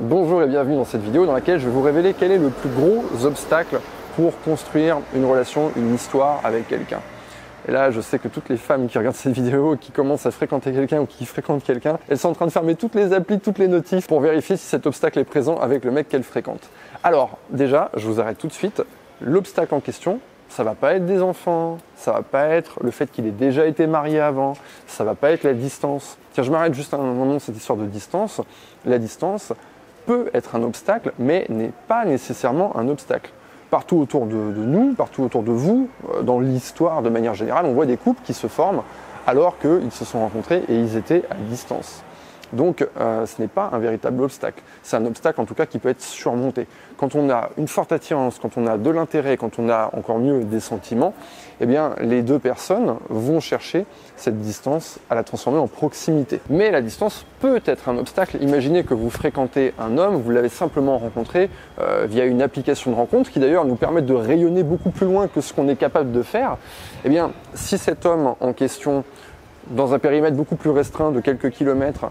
Bonjour et bienvenue dans cette vidéo dans laquelle je vais vous révéler quel est le plus gros obstacle pour construire une relation, une histoire avec quelqu'un. Et là, je sais que toutes les femmes qui regardent cette vidéo, qui commencent à fréquenter quelqu'un ou qui fréquentent quelqu'un, elles sont en train de fermer toutes les applis, toutes les notifs pour vérifier si cet obstacle est présent avec le mec qu'elles fréquentent. Alors, déjà, je vous arrête tout de suite. L'obstacle en question, ça va pas être des enfants, ça va pas être le fait qu'il ait déjà été marié avant, ça va pas être la distance. Tiens, je m'arrête juste un moment cette histoire de distance. La distance, peut être un obstacle, mais n'est pas nécessairement un obstacle. Partout autour de, nous, partout autour de vous, euh, dans l'histoire de manière générale, on voit des couples qui se forment alors qu'ils se sont rencontrés et ils étaient à distance. Donc euh, ce n'est pas un véritable obstacle. C'est un obstacle en tout cas qui peut être surmonté. Quand on a une forte attirance, quand on a de l'intérêt, quand on a encore mieux des sentiments, eh bien les deux personnes vont chercher cette distance à la transformer en proximité. Mais la distance peut être un obstacle. Imaginez que vous fréquentez un homme, vous l'avez simplement rencontré euh, via une application de rencontre qui d'ailleurs nous permet de rayonner beaucoup plus loin que ce qu'on est capable de faire. Eh bien si cet homme en question dans un périmètre beaucoup plus restreint de quelques kilomètres,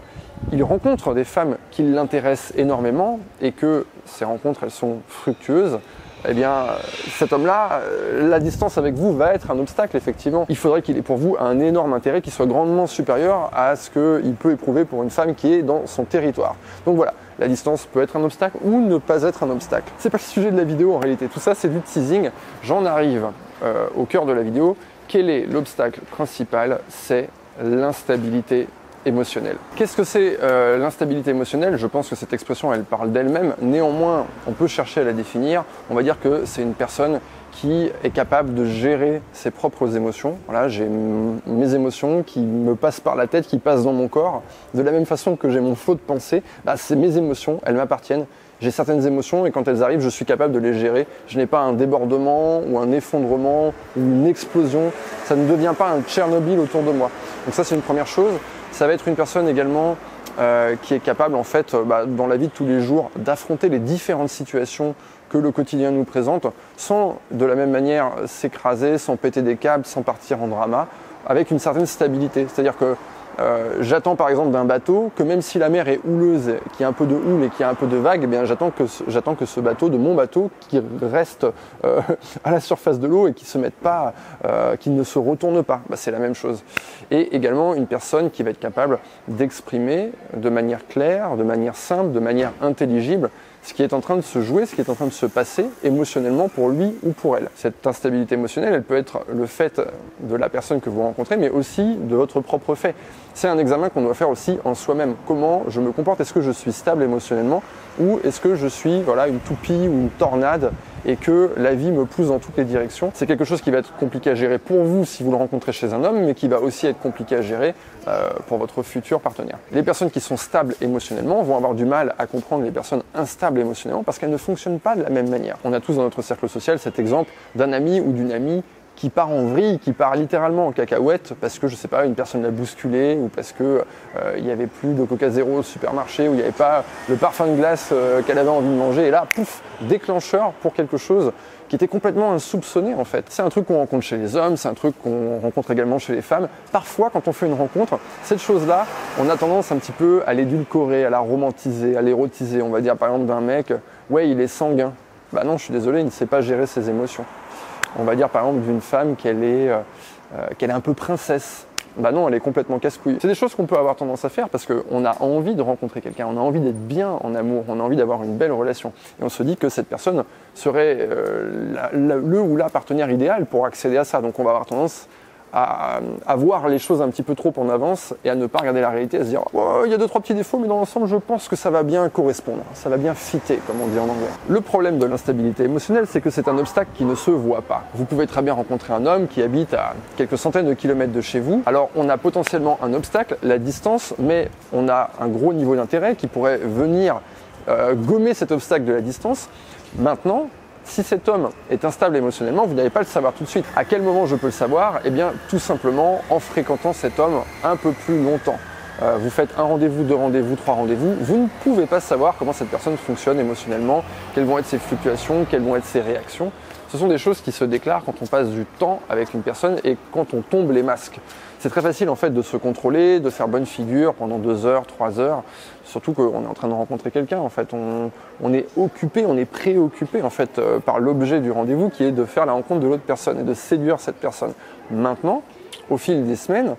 il rencontre des femmes qui l'intéressent énormément et que ces rencontres elles sont fructueuses, eh bien cet homme-là, euh, la distance avec vous va être un obstacle effectivement. Il faudrait qu'il ait pour vous un énorme intérêt qui soit grandement supérieur à ce qu'il peut éprouver pour une femme qui est dans son territoire. Donc voilà, la distance peut être un obstacle ou ne pas être un obstacle. C'est pas le sujet de la vidéo en réalité, tout ça c'est du teasing. J'en arrive euh, au cœur de la vidéo. Quel est l'obstacle principal? C'est l'instabilité émotionnelle. Qu'est-ce que c'est euh, l'instabilité émotionnelle? Je pense que cette expression, elle parle d'elle-même. Néanmoins, on peut chercher à la définir. On va dire que c'est une personne qui est capable de gérer ses propres émotions. Voilà, j'ai mes émotions qui me passent par la tête, qui passent dans mon corps. De la même façon que j'ai mon flot de pensée, bah, c'est mes émotions, elles m'appartiennent. J'ai certaines émotions et quand elles arrivent, je suis capable de les gérer. Je n'ai pas un débordement ou un effondrement ou une explosion. Ça ne devient pas un Tchernobyl autour de moi. Donc ça, c'est une première chose. Ça va être une personne également euh, qui est capable, en fait, euh, bah, dans la vie de tous les jours, d'affronter les différentes situations que le quotidien nous présente, sans de la même manière s'écraser, sans péter des câbles, sans partir en drama, avec une certaine stabilité. C'est-à-dire que euh, j'attends par exemple d'un bateau que même si la mer est houleuse, qu'il y a un peu de houle et qu'il y a un peu de vague, eh bien j'attends que j'attends que ce bateau, de mon bateau, qui reste euh, à la surface de l'eau et qui se mette pas, euh, qui ne se retourne pas. Bah, c'est la même chose. Et également une personne qui va être capable d'exprimer de manière claire, de manière simple, de manière intelligible ce qui est en train de se jouer, ce qui est en train de se passer émotionnellement pour lui ou pour elle. Cette instabilité émotionnelle, elle peut être le fait de la personne que vous rencontrez, mais aussi de votre propre fait. C'est un examen qu'on doit faire aussi en soi-même. Comment je me comporte? Est-ce que je suis stable émotionnellement? Ou est-ce que je suis voilà, une toupie ou une tornade? Et que la vie me pousse dans toutes les directions C'est quelque chose qui va être compliqué à gérer pour vous si vous le rencontrez chez un homme, mais qui va aussi être compliqué à gérer euh, pour votre futur partenaire. Les personnes qui sont stables émotionnellement vont avoir du mal à comprendre les personnes instables émotionnellement parce qu'elles ne fonctionnent pas de la même manière. On a tous dans notre cercle social cet exemple d'un ami ou d'une amie qui part en vrille, qui part littéralement en cacahuète parce que je sais pas, une personne l'a bousculé ou parce que euh, il y avait plus de Coca Zéro au supermarché ou il n'y avait pas le parfum de glace euh, qu'elle avait envie de manger et là, pouf, déclencheur pour quelque chose qui était complètement insoupçonné en fait. C'est un truc qu'on rencontre chez les hommes, c'est un truc qu'on rencontre également chez les femmes. Parfois, quand on fait une rencontre, cette chose-là, on a tendance un petit peu à l'édulcorer, à la romantiser, à l'érotiser. On va dire par exemple d'un mec, ouais, il est sanguin. Bah non, je suis désolé, il ne sait pas gérer ses émotions on va dire par exemple d'une femme qu'elle est, euh, euh, qu'elle est un peu princesse. Bah non, elle est complètement casse-couille. C'est des choses qu'on peut avoir tendance à faire parce qu'on a envie de rencontrer quelqu'un, on a envie d'être bien en amour, on a envie d'avoir une belle relation. Et on se dit que cette personne serait euh, le ou la partenaire idéal pour accéder à ça. Donc on va avoir tendance à, voir les choses un petit peu trop en avance et à ne pas regarder la réalité, à se dire il y a deux trois petits défauts, mais dans l'ensemble, je pense que ça va bien correspondre, ça va bien fitter, comme on dit en anglais. Le problème de l'instabilité émotionnelle, c'est que c'est un obstacle qui ne se voit pas. Vous pouvez très bien rencontrer un homme qui habite à quelques centaines de kilomètres de chez vous. Alors, on a potentiellement un obstacle, la distance, mais on a un gros niveau d'intérêt qui pourrait venir euh, gommer cet obstacle de la distance. Maintenant, si cet homme est instable émotionnellement, vous n'allez pas le savoir tout de suite. À quel moment je peux le savoir? Eh bien, tout simplement en fréquentant cet homme un peu plus longtemps. euh, vous faites un rendez-vous, deux rendez-vous, trois rendez-vous, vous ne pouvez pas savoir comment cette personne fonctionne émotionnellement, quelles vont être ses fluctuations, quelles vont être ses réactions. Ce sont des choses qui se déclarent quand on passe du temps avec une personne et quand on tombe les masques. C'est très facile en fait de se contrôler, de faire bonne figure pendant deux heures, trois heures, surtout qu'on est en train de rencontrer quelqu'un. En fait, on, est occupé, on est préoccupé en fait euh, par l'objet du rendez-vous qui est de faire la rencontre de l'autre personne et de séduire cette personne. Maintenant, au fil des semaines,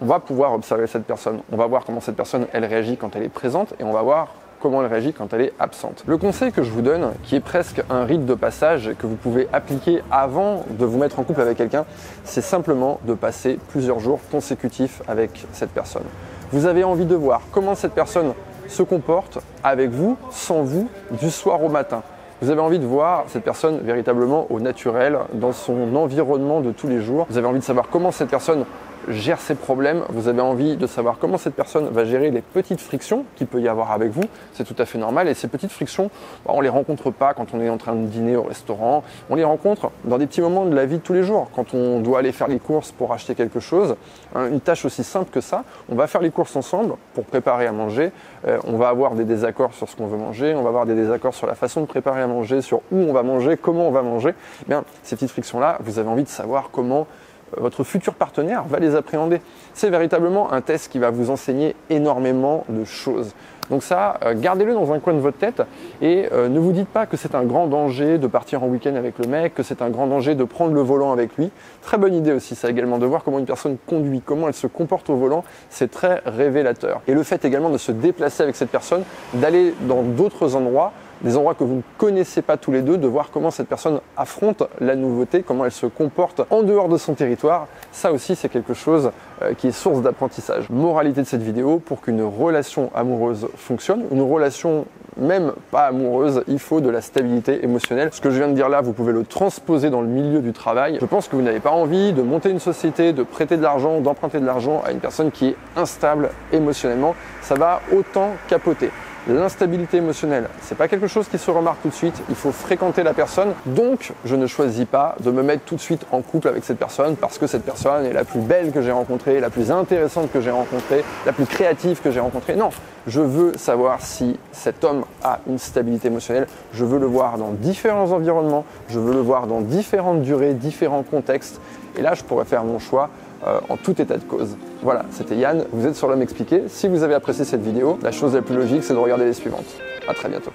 on va pouvoir observer cette personne. On va voir comment cette personne elle réagit quand elle est présente et on va voir comment elle réagit quand elle est absente. Le conseil que je vous donne, qui est presque un rite de passage que vous pouvez appliquer avant de vous mettre en couple avec quelqu'un, c'est simplement de passer plusieurs jours consécutifs avec cette personne. Vous avez envie de voir comment cette personne se comporte avec vous, sans vous, du soir au matin. Vous avez envie de voir cette personne véritablement au naturel, dans son environnement de tous les jours. Vous avez envie de savoir comment cette personne gère ses problèmes, vous avez envie de savoir comment cette personne va gérer les petites frictions qu'il peut y avoir avec vous, c'est tout à fait normal. Et ces petites frictions, bah, on ne les rencontre pas quand on est en train de dîner au restaurant, on les rencontre dans des petits moments de la vie de tous les jours, quand on doit aller faire les courses pour acheter quelque chose, hein, une tâche aussi simple que ça, on va faire les courses ensemble pour préparer à manger, euh, on va avoir des désaccords sur ce qu'on veut manger, on va avoir des désaccords sur la façon de préparer à manger, sur où on va manger, comment on va manger. Eh bien, ces petites frictions-là, vous avez envie de savoir comment votre futur partenaire va les appréhender. C'est véritablement un test qui va vous enseigner énormément de choses. Donc ça, euh, gardez-le dans un coin de votre tête et euh, ne vous dites pas que c'est un grand danger de partir en week-end avec le mec, que c'est un grand danger de prendre le volant avec lui. Très bonne idée aussi ça également de voir comment une personne conduit, comment elle se comporte au volant, c'est très révélateur. Et le fait également de se déplacer avec cette personne, d'aller dans d'autres endroits, des endroits que vous ne connaissez pas tous les deux, de voir comment cette personne affronte la nouveauté, comment elle se comporte en dehors de son territoire. Ça aussi, c'est quelque chose euh, qui est source d'apprentissage. Moralité de cette vidéo, pour qu'une relation amoureuse fonctionne, une relation même pas amoureuse, il faut de la stabilité émotionnelle. Ce que je viens de dire là, vous pouvez le transposer dans le milieu du travail. Je pense que vous n'avez pas envie de monter une société, de prêter de l'argent, d'emprunter de l'argent à une personne qui est instable émotionnellement. Ça va autant capoter. L'instabilité émotionnelle, c'est pas quelque chose qui se remarque tout de suite. Il faut fréquenter la personne. Donc, je ne choisis pas de me mettre tout de suite en couple avec cette personne parce que cette personne est la plus belle que j'ai rencontrée, la plus intéressante que j'ai rencontrée, la plus créative que j'ai rencontrée. Non, je veux savoir si cet homme a une stabilité émotionnelle. Je veux le voir dans différents environnements. Je veux le voir dans différentes durées, différents contextes. Et là, je pourrais faire mon choix euh, en tout état de cause. Voilà, c'était Yann, vous êtes sur l'homme expliqué. Si vous avez apprécié cette vidéo, la chose la plus logique, c'est de regarder les suivantes. A très bientôt.